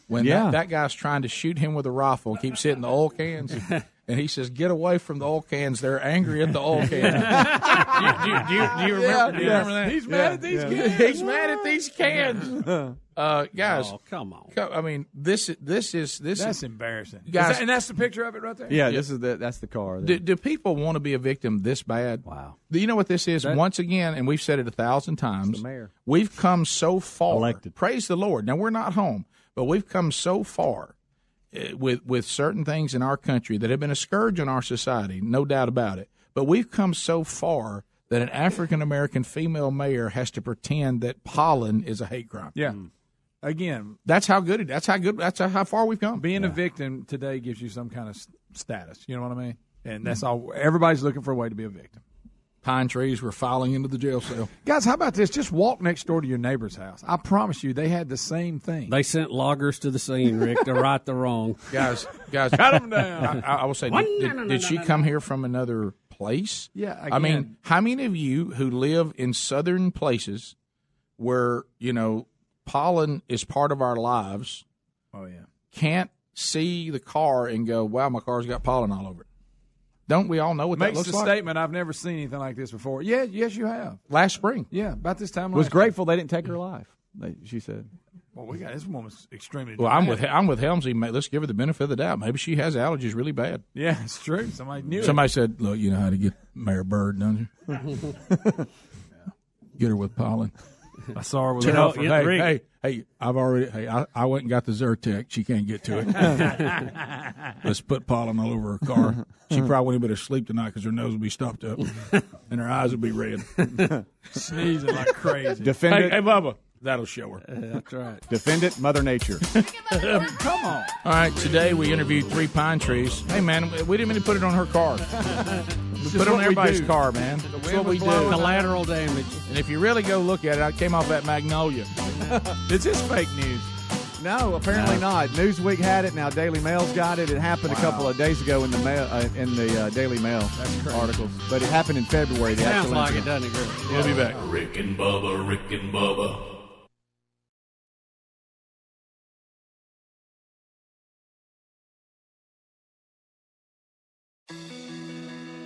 When Yeah. that, that guy's trying to shoot him with a rifle and keeps hitting the oil cans, and he says, "Get away from the oil cans! They're angry at the oil cans." do, you, do, you, do, you, do you remember? do you yeah. remember that? He's mad at these Yeah. cans. He's mad at these cans. Uh, guys, Oh, come on! I mean, this this is this That's is embarrassing. Is Guys, that- and that's the picture of it right there. yeah, this is the that's the car. do, do people want to be a victim this bad? Wow. Do you know what this is? That- Once again, and we've said it a thousand times. the mayor. We've come so far. Elected. Praise the Lord. Now we're not home, but we've come so far uh, with with certain things in our country that have been a scourge on our society, no doubt about it. But we've come so far that an African American female mayor has to pretend that pollen is a hate crime. Yeah. Again, That's how good it. That's how good. That's how far we've come. being a victim today gives you some kind of status. You know what I mean? And that's mm-hmm. all. Everybody's looking for a way to be a victim. Pine trees were falling into the jail cell. Guys, how about this? Just walk next door to your neighbor's house. I promise you, they had the same thing. They sent loggers to the scene, Rick, to right the wrong. guys, guys, cut them down. I, I will say, One- did, did, no, no, did she come here from another place? Yeah, I mean, how many of you who live in southern places where you know pollen is part of our lives oh yeah. can't see the car and go, "Wow, my car's got pollen all over it." Don't we all know what that Makes looks the like? statement. I've never seen anything like this before. Yeah, yes, you have. Last spring, Yeah, about this time. was last grateful they didn't take her life. They, she said. Well, we got this woman's extremely. well, I'm with dramatic. I'm with Helmsy. Let's give her the benefit of the doubt. Maybe she has allergies really bad. Yeah, it's true. Somebody knew it. Somebody said, "Look, you know how to get Mayor Byrd, don't you? Get her with pollen." I saw her with You a know, huff of- hey, hey, hey, I've already, hey, I, I went and got the Zyrtec. She can't get to it. Let's put pollen all over her car. She probably wouldn't be able to sleep tonight because her nose will be stuffed up and her eyes will be red. sneezing like crazy. Hey, hey, Bubba, That'll show her. that's right. Defend it, Mother Nature. Come on. All right, today we interviewed three pine trees. Hey, man, we didn't mean to put it on her car. We put it on everybody's car, man. The That's what we do. blowing. Collateral damage. And if you really go look at it, I came off that magnolia. this is fake news. No, apparently No. not. Newsweek had it. Now Daily Mail's got it. It happened a couple of days ago in the mail uh, in the uh, Daily Mail articles, but it happened in February. The Sounds actual like it, incident. doesn't it, Greg? We'll be back. Rick and Bubba, Rick and Bubba.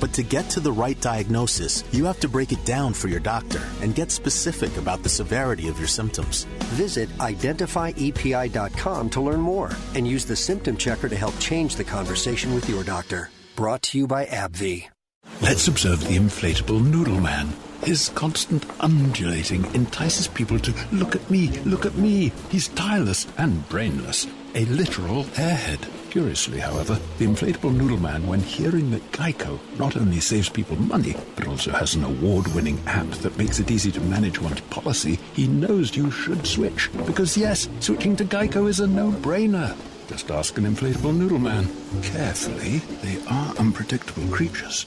But to get to the right diagnosis, you have to break it down for your doctor and get specific about the severity of your symptoms. Visit identifyepi.com to learn more and use the symptom checker to help change the conversation with your doctor. Brought to you by AbbVie. Let's observe the inflatable noodle man. His constant undulating entices people to look at me, look at me. He's tireless and brainless, a literal airhead. Curiously, however, the inflatable noodle man, when hearing that Geico not only saves people money, but also has an award winning app that makes it easy to manage one's policy, he knows you should switch. Because, yes, switching to Geico is a no brainer. Just ask an inflatable noodle man. Carefully, they are unpredictable creatures.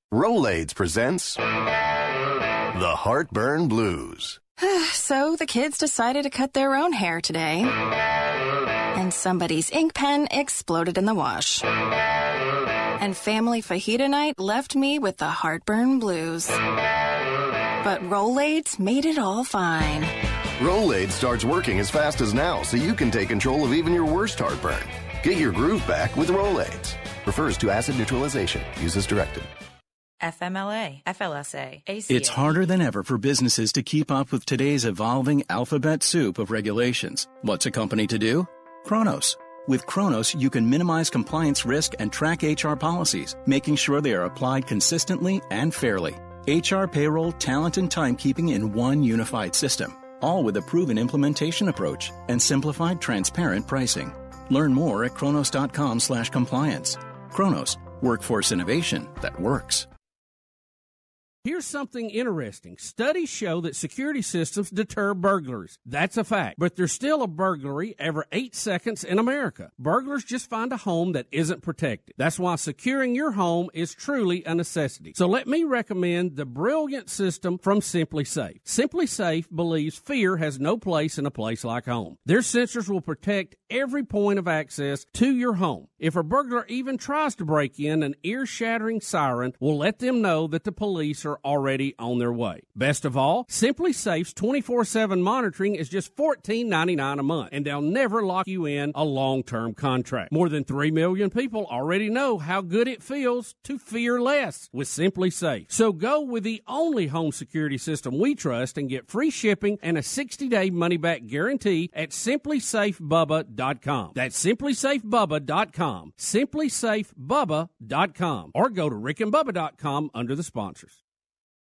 Rolaids presents The Heartburn Blues. so the kids decided to cut their own hair today. And somebody's ink pen exploded in the wash. And family fajita night left me with the heartburn blues. But Rolaids made it all fine. Rolaids starts working as fast as now, so you can take control of even your worst heartburn. Get your groove back with Rolaids. Refers to acid neutralization. Uses directed. FMLA, FLSA, ACA. It's harder than ever for businesses to keep up with today's evolving alphabet soup of regulations. What's a company to do? Kronos. With Kronos, you can minimize compliance risk and track HR policies, making sure they are applied consistently and fairly. HR, payroll, talent, and timekeeping in one unified system, all with a proven implementation approach and simplified, transparent pricing. Learn more at kronos.com/compliance. Kronos, workforce innovation that works. Here's something interesting. Studies show that security systems deter burglars. That's a fact. But there's still a burglary every eight seconds in America. Burglars just find a home that isn't protected. That's why securing your home is truly a necessity. So let me recommend the brilliant system from SimpliSafe. Simply Safe believes fear has no place in a place like home. Their sensors will protect every point of access to your home. If a burglar even tries to break in, an ear shattering siren will let them know that the police are already on their way. Best of all, SimpliSafe's 24 7 monitoring is just $14.99 a month, and they'll never lock you in a long term contract. More than 3 million people already know how good it feels to fear less with SimpliSafe. So go with the only home security system we trust and get free shipping and a 60 day money back guarantee at simplysafebubba.com. That's simplysafebubba.com. Simplysafebubba.com. Or go to rickandbubba.com under the sponsors.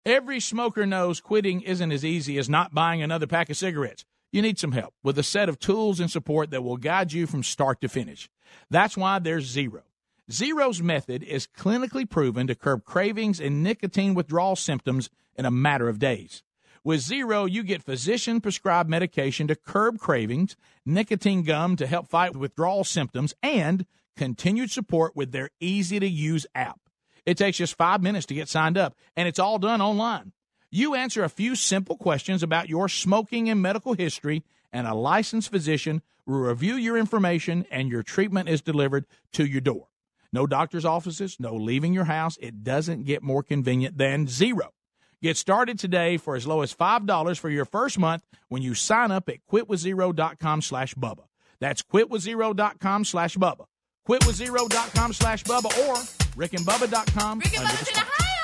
Every smoker knows quitting isn't as easy as not buying another pack of cigarettes. You need some help with a set of tools and support that will guide you from start to finish. That's why there's Zero. Zero's method is clinically proven to curb cravings and nicotine withdrawal symptoms in a matter of days. With Zero, you get physician prescribed medication to curb cravings, nicotine gum to help fight withdrawal symptoms, and continued support with their easy to use app. It takes just five minutes to get signed up, and it's all done online. You answer a few simple questions about your smoking and medical history, and a licensed physician will review your information, and your treatment is delivered to your door. No doctor's offices, no leaving your house. It doesn't get more convenient than zero. Get started today for as low as $5 for your first month when you sign up at quitwithzero.com slash Bubba. That's quitwithzero.com slash Bubba. Quitwithzero.com slash Bubba or rickandbubba.com. Rick and Bubba's in Ohio.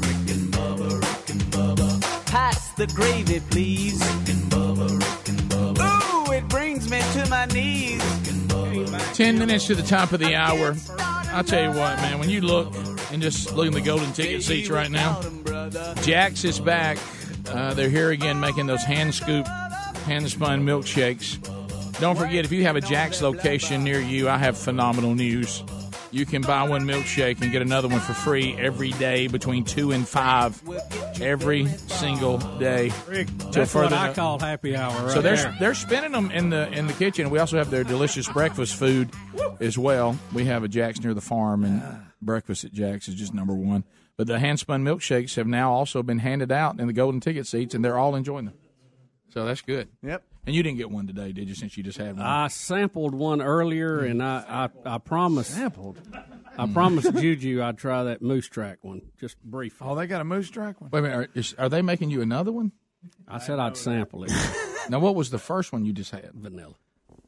Rick and Bubba, Rick and Bubba. Pass the gravy, please. Rick and Bubba, Rick and Bubba. Ooh, it brings me to my knees. Bubba, 10 minutes to the top of the hour. I'll tell you what, man, when you look and just look at the golden ticket seats right now, Jack's is back. Uh, they're here again making those hand scoop, hand spun milkshakes. Don't forget, if you have a Jack's location near you, I have phenomenal news. You can buy one milkshake and get another one for free every day between 2 and 5 every single day. till That's what I no- call happy hour. Right so they're there. they're spinning them in the in the kitchen. We also have their delicious breakfast food as well. We have a Jack's near the farm, and breakfast at Jack's is just number one. But the hand spun milkshakes have now also been handed out in the golden ticket seats, and they're all enjoying them. So that's good. Yep. And you didn't get one today, did you? Since you just had one. I sampled one earlier, and I I, I promised sampled. I hmm. promised Juju I'd try that moose track one just briefly. Oh, they got a moose track one. Wait a minute. Are, is, are they making you another one? I said I'd sample it. Now, what was the first one you just had? Vanilla.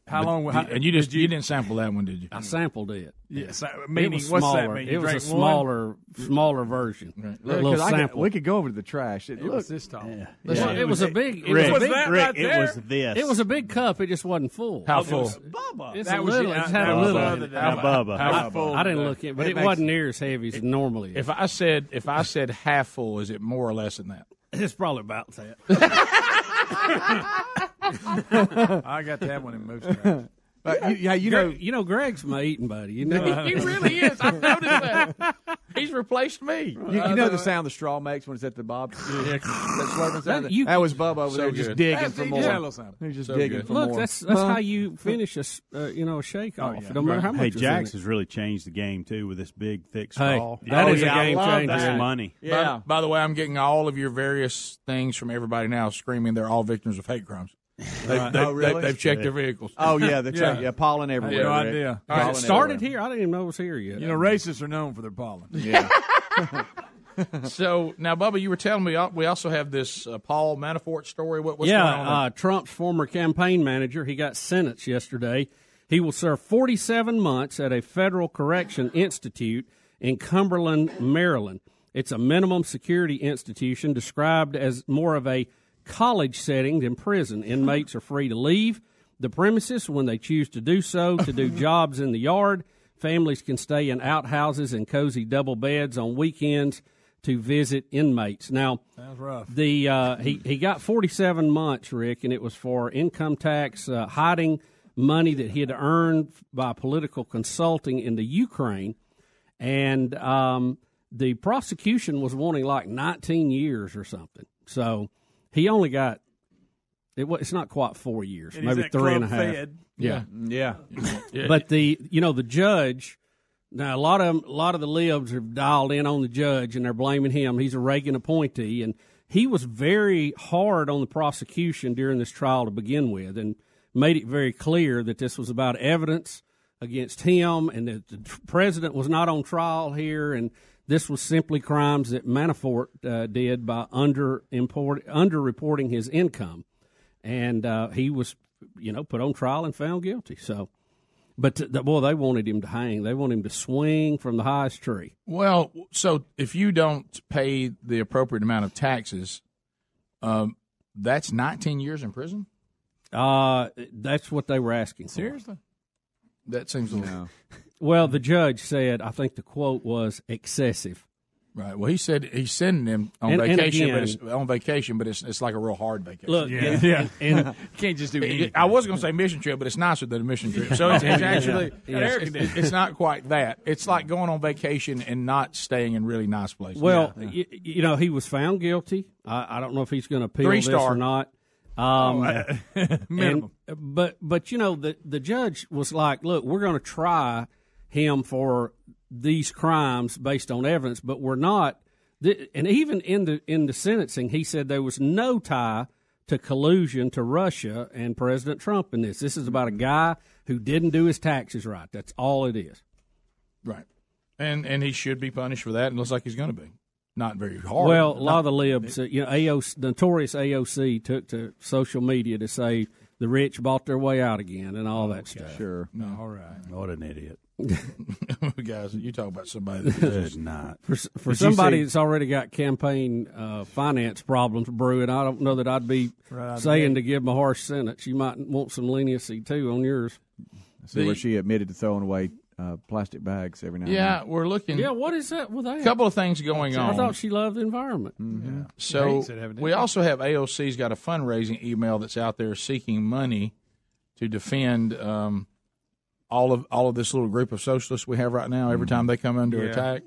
How But- long- how- and you just did you- you, didn't sample that one, did you? I sampled it. Yeah, so- It meaning- was what's that smaller. mean? It was a drank one? smaller, smaller version. Yeah, A little 'cause I could- sample. we could go over to the trash. It, It look, was this tall. Well, it, was a big. It Rick, was a big. that Rick, right it was this. It was a big cup. It just wasn't full. How full? was- Bubba. It's That a was little. your- It's had a little. the in other How Bubba. I, How full I didn't look that? at, but It it, wasn't near as heavy as normally. If I said if I said half full, is it more or less than that? It's probably about that. I got to have one in moose track. But you, yeah, you Greg- know, you know, Greg's my eating buddy. You know, he really is. I've noticed that. He's replaced me. You, you know the sound the straw makes when it's at the bob. that, slurping sound? That- you- that was Bubba over So there just digging That's- for more. just had a little something. He's just So digging good. for Look, more. that's that's Huh? how you finish a s- uh, you know a shake off. yeah. It don't matter how much. Hey, Jack's has really changed the game too with this big, thick Hey, straw. that oh, is a yeah, I game love changer. That's money. Yeah. By, by the way, I'm getting all of your various things from everybody now screaming they're all victims of hate crimes. They, Right. they, Oh, really? They, have checked their vehicles. Oh yeah, that's right. Yeah, pollen everywhere. no Rick. idea. All right, Pollen It started everywhere. here. I didn't even know it was here yet. You know, racists are known for their pollen. Yeah. So now, Bubba, you were telling me uh, we also have this uh, Paul Manafort story. What, what's going on? yeah, uh, Trump's former campaign manager, he got sentenced yesterday. He will serve 47 months at a federal correction institute in Cumberland, Maryland. It's a minimum security institution described as more of a college setting than prison. Inmates are free to leave the premises when they choose to do so to do jobs in the yard. Families can stay in outhouses and cozy double beds on weekends to visit inmates. Now, rough. the uh, he he got 47 months, Rick, and it was for income tax uh, hiding money that he had earned by political consulting in the Ukraine, and um, the prosecution was wanting like 19 years or something. So he only got it. wa- It's not quite four years, And he's maybe at three and a half. Fed. Yeah. Yeah. Yeah. But the you know the judge now a lot of 'em- a lot of the libs have dialed in on the judge and they're blaming him. He's a Reagan appointee and he was very hard on the prosecution during this trial to begin with and made it very clear that this was about evidence against him and that the president was not on trial here and this was simply crimes that Manafort uh, did by under import, under reporting his income and uh, he was you know put on trial and found guilty so but the, boy, they wanted him to hang. They want him to swing from the highest tree. Well, so if you don't pay the appropriate amount of taxes, um, that's 19 years in prison. Uh, that's what they were asking. For. Seriously, that seems a little. Well, the judge said, I think the quote was excessive. Right. Well, he said he's sending them on And- and vacation, again- but it's on vacation, but it's it's like a real hard vacation. Look, yeah, and- yeah. and- and- can't just do. It, I was going to say mission trip, but it's nicer than a mission trip. So it's, it's actually Yeah. it's, it's- it's not quite that. It's like going on vacation and not staying in really nice places. Well, y- you know, he was found guilty. I, I don't know if he's going to appeal Three this star. or not. Um, Oh, uh, and- but but you know the the judge was like, look, we're going to try him for these crimes based on evidence, but we're not. th- And even in the in the sentencing, he said there was no tie to collusion to Russia and President Trump in this. This is about a guy who didn't do his taxes right. That's all it is. right, and and he should be punished for that. And looks like he's going to be. Not very hard. Well, a lot not- of the libs, uh, you know, AOC, notorious AOC took to social media to say the rich bought their way out again and all that stuff. Sure. No, all right. What an idiot. Guys, you talk about somebody that Good not. For, for Did somebody see- that's already got campaign uh, finance problems brewing, I don't know that I'd be Right saying to give them a harsh sentence. You might want some leniency too on yours. See where she admitted to throwing away uh, plastic bags every now and Yeah, then. we're looking. Yeah, what is that with that? A couple of things going on. I thought she loved the environment. Mm-hmm. So we also have AOC's got a fundraising email that's out there seeking money to defend um, all of all of this little group of socialists we have right now. Every time they come under Yeah. attack,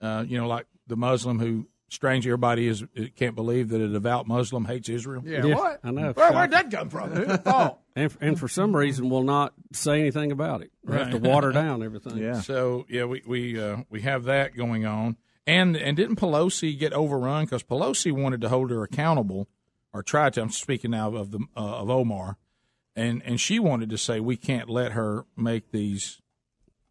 uh, you know, like the Muslim who strange everybody is can't believe that a devout Muslim hates Israel. Yeah, what? I know. Where, where'd that come from? Who'd thought? And, and for some reason, will not say anything about it. They have to water down everything. Yeah. So yeah, we we uh, we have that going on, and and didn't Pelosi get overrun because Pelosi wanted to hold her accountable, or tried to. I'm speaking now of the uh, of Omar, and and she wanted to say we can't let her make these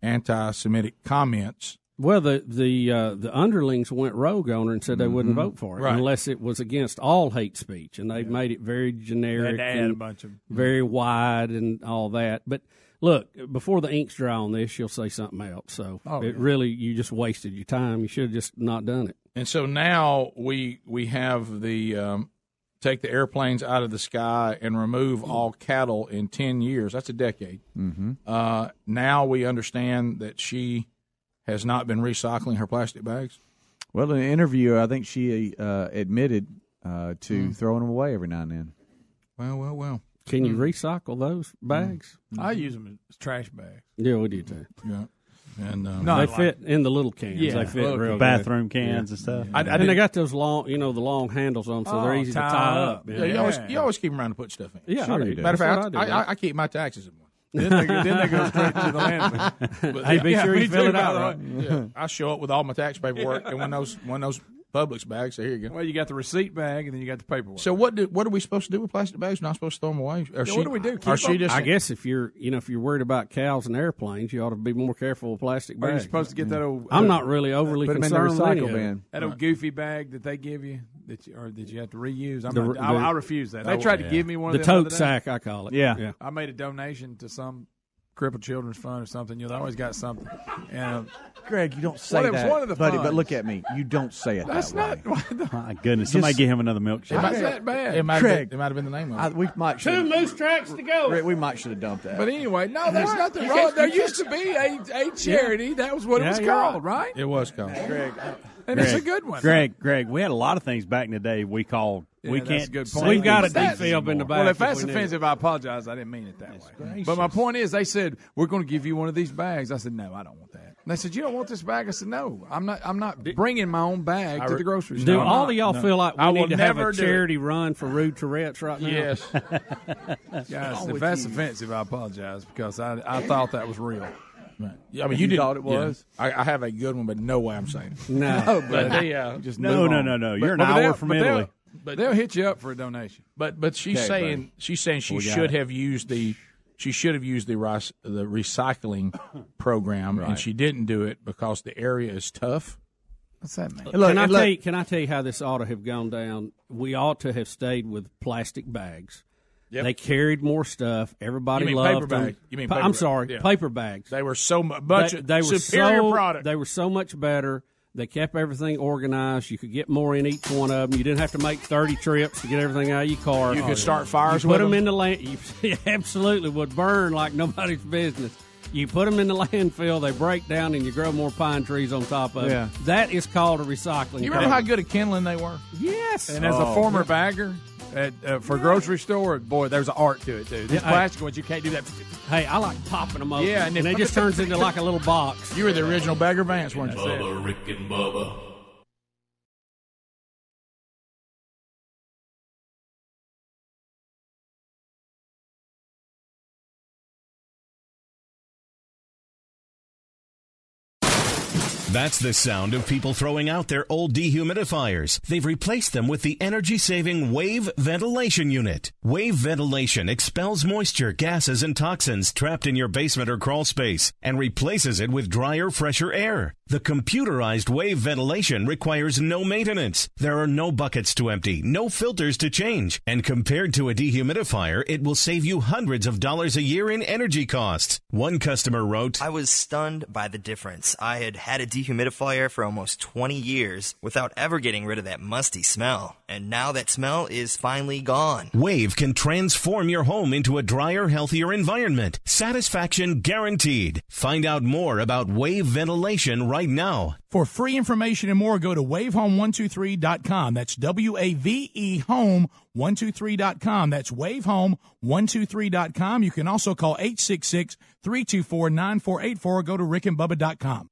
anti-Semitic comments. Well, the the uh, the underlings went rogue on her and said they wouldn't Mhm. vote for it Right. unless it was against all hate speech, and they've made it very generic, They had to add and a bunch of- very wide, and all that. But look, before the ink's dry on this, she'll say something else. So Oh, it yeah. really, you just wasted your time. You should have just not done it. And so now we we have the um, take the airplanes out of the sky and remove all cattle in ten years. That's a decade. Mm-hmm. Uh, now we understand that she has not been recycling her plastic bags. Well, in an interview, I think she uh, admitted uh, to Mm. throwing them away every now and then. Well, well, well. Can Hmm. you recycle those bags? I use them as trash bags. Yeah, we do you too. Yeah, and um, they fit in the little cans. Yeah, they fit real bathroom good. cans and stuff. I- I and they got those long, you know, the long handles on, them, so they're Oh, easy to tie tie up. up. Yeah, you always you always keep them around to put stuff in. Yeah, Sure I do. you do. Matter of fact, I I, I. I keep my taxes in one. Then they go- then they go straight to the landfill. But- Hey, be sure you me fill it out, right? Yeah. I show up with all my tax paperwork, and when those when those Publix bags, so here you go. Well, you got the receipt bag, and then you got the paperwork. So what do what are we supposed to do with plastic bags? We're not supposed to throw them away. Or Yeah, what do we do? Or Keep she just? I guess if you're, you know, if you're worried about cows and airplanes, you ought to be more careful with plastic Are you bags. supposed to get that old? I'm uh, not really overly put 'em in the concerned with any recycle of bin. That old goofy bag that they give you that you, or that you have to reuse. I'm The- not, I, the- I refuse that. They tried to yeah. give me one The of them tote other day. sack, I call it. Yeah. Yeah. I made a donation to some crippled children's fund or something. You know, they always got something. And um, Greg, you don't say well, it that, was one of the buddy. But funds. look at me. You don't say it That's that way. not. My goodness, Just- somebody give him another milkshake. It might, that bad. It might, Craig. have been, it might have been the name of it. I, we might Two should. moose tracks to go. Greg, we might should have dumped that. But anyway, no, there's nothing You wrong. There used to be a, a charity. That was what it Yeah, was you're called, right? It was called. Greg, And it's a good one. Greg, Greg, we had a lot of things back in the day we called. We Yeah, that's can't. a good point. We've got a deep things fib in the anymore. back. Well, if if that's we need it. offensive, I apologize. I didn't mean it that way. But my point is, they said we're going to give you one of these bags. I said, no, I don't want that. And they said, you don't want this bag. I said, no, I'm not. I'm not bringing my own bag I to the grocery Do store. I'm all not. of y'all No. feel like we I need will to have a do it. charity run for rude Tourette's right now? Yes. Guys, if that's offensive, I apologize because I, I thought that was real. Yeah, I mean, you, You thought it yeah. was? I, I have a good one, but no way I'm saying. it. No. but they, uh, just No, move no, no, no. You're an but hour from Italy. But they'll hit you up for a donation. But but she's Okay, saying buddy. she's saying she should it. have used the she should have used the rice, the recycling program, and she didn't do it because the area is tough. What's that mean? Uh, look, can I look- tell you? Can I tell you how this ought to have gone down? We ought to have stayed with plastic bags. Yep. They carried more stuff. Everybody You mean loved paper them. bag. You mean Pa- paper I'm sorry, Yeah. paper bags. They were so much they, they were superior so, product. They were so much better. They kept everything organized. You could get more in each one of them. You didn't have to make thirty trips to get everything out of your car. You oh, could start fires You put with them them. in the land. You absolutely would burn like nobody's business. You put them in the landfill, they break down, and you grow more pine trees on top of Yeah. it. That is called a recycling. You remember how good at kindling they were? Yes. And as a Oh. former bagger at, uh, for grocery store, boy, there's an art to it too. These Yeah, plastic ones, you can't do that. Hey, I like popping them open. Yeah, and, and if- it just turns into like a little box. You were the original Bagger Vance, weren't you? Bubba, Rick and Bubba. That's the sound of people throwing out their old dehumidifiers. They've replaced them with the energy saving Wave Ventilation Unit. Wave Ventilation expels moisture, gases, and toxins trapped in your basement or crawl space and replaces it with drier, fresher air. The computerized Wave Ventilation requires no maintenance. There are no buckets to empty, no filters to change, and compared to a dehumidifier, it will save you hundreds of dollars a year in energy costs. One customer wrote, I was stunned by the difference. I had had a dehumidifier for almost 20 years without ever getting rid of that musty smell, and now that smell is finally gone. Wave can transform your home into a drier, healthier environment. Satisfaction guaranteed. Find out more about Wave Ventilation right now. For free information and more, go to wavehome123.com. That's W A V E home123.com. That's wavehome123.com. You can also call 866 324 9484 go to rickandbubba.com.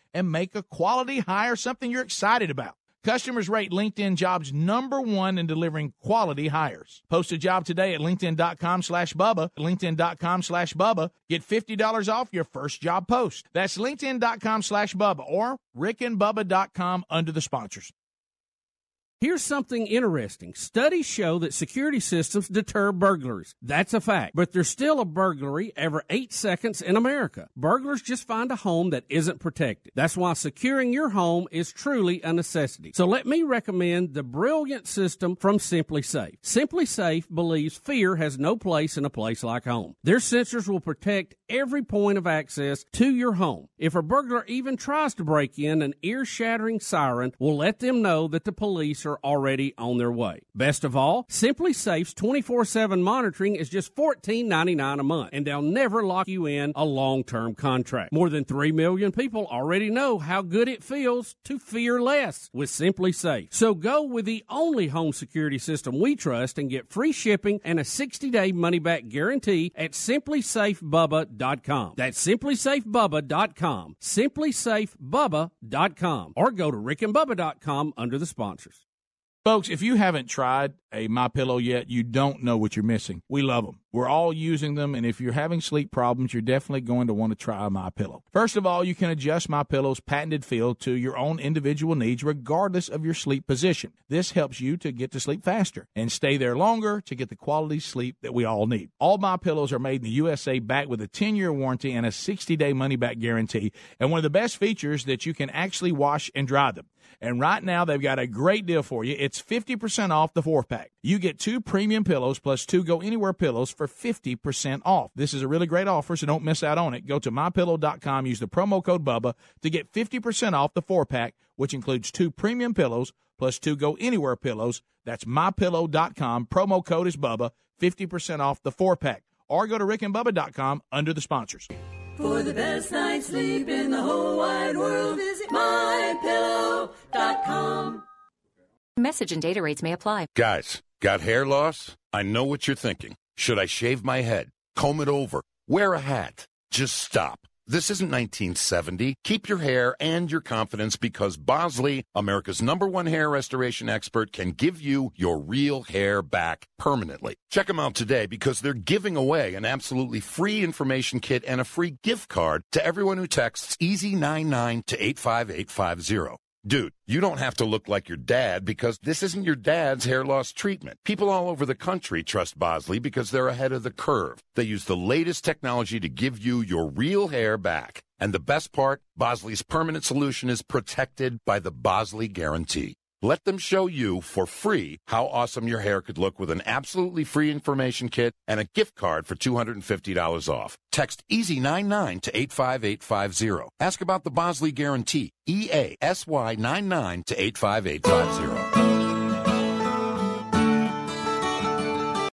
and make a quality hire something you're excited about. Customers rate LinkedIn jobs number one in delivering quality hires. Post a job today at LinkedIn.com slash Bubba. LinkedIn.com slash Bubba. Get $50 off your first job post. That's LinkedIn.com slash Bubba or RickandBubba.com under the sponsors. Here's something interesting. Studies show that security systems deter burglaries. That's a fact. But there's still a burglary every eight seconds in America. Burglars just find a home that isn't protected. That's why securing your home is truly a necessity. So let me recommend the brilliant system from SimpliSafe. Simply Safe believes fear has no place in a place like home. Their sensors will protect every point of access to your home. If a burglar even tries to break in, an ear shattering siren will let them know that the police are already on their way. Best of all, SimpliSafe's 24 7 monitoring is just $14.99 a month, and they'll never lock you in a long term contract. More than 3 million people already know how good it feels to fear less with SimpliSafe. So go with the only home security system we trust and get free shipping and a 60 day money back guarantee at simplysafebubba.com. That's simplysafebubba.com. Simplysafebubba.com. Or go to rickandbubba.com under the sponsors. Folks, if you haven't tried a My Pillow yet, you don't know what you're missing. We love them. We're all using them, and if you're having sleep problems, you're definitely going to want to try My Pillow. First of all, you can adjust My Pillow's patented feel to your own individual needs, regardless of your sleep position. This helps you to get to sleep faster and stay there longer to get the quality sleep that we all need. All My Pillows are made in the USA, backed with a 10-year warranty and a 60-day money-back guarantee, and one of the best features that you can actually wash and dry them. And right now, they've got a great deal for you. It's 50% off the four pack. You get two premium pillows plus two Go Anywhere pillows for 50% off. This is a really great offer, so don't miss out on it. Go to mypillow.com, use the promo code BUBBA to get 50% off the four pack, which includes two premium pillows plus two Go Anywhere pillows. That's mypillow.com. Promo code is BUBBA, 50% off the four pack. Or go to rickandbubba.com under the sponsors. For the best night's sleep in the whole wide world, visit mypillow.com. Message and data rates may apply. Guys, got hair loss? I know what you're thinking. Should I shave my head? Comb it over? Wear a hat? Just stop. This isn't 1970. Keep your hair and your confidence because Bosley, America's number one hair restoration expert, can give you your real hair back permanently. Check them out today because they're giving away an absolutely free information kit and a free gift card to everyone who texts EASY99 to 85850. Dude, you don't have to look like your dad because this isn't your dad's hair loss treatment. People all over the country trust Bosley because they're ahead of the curve. They use the latest technology to give you your real hair back. And the best part, Bosley's permanent solution is protected by the Bosley Guarantee. Let them show you for free how awesome your hair could look with an absolutely free information kit and a gift card for $250 off. Text EASY99 to 85850. Ask about the Bosley Guarantee. E A S Y 99 to 85850.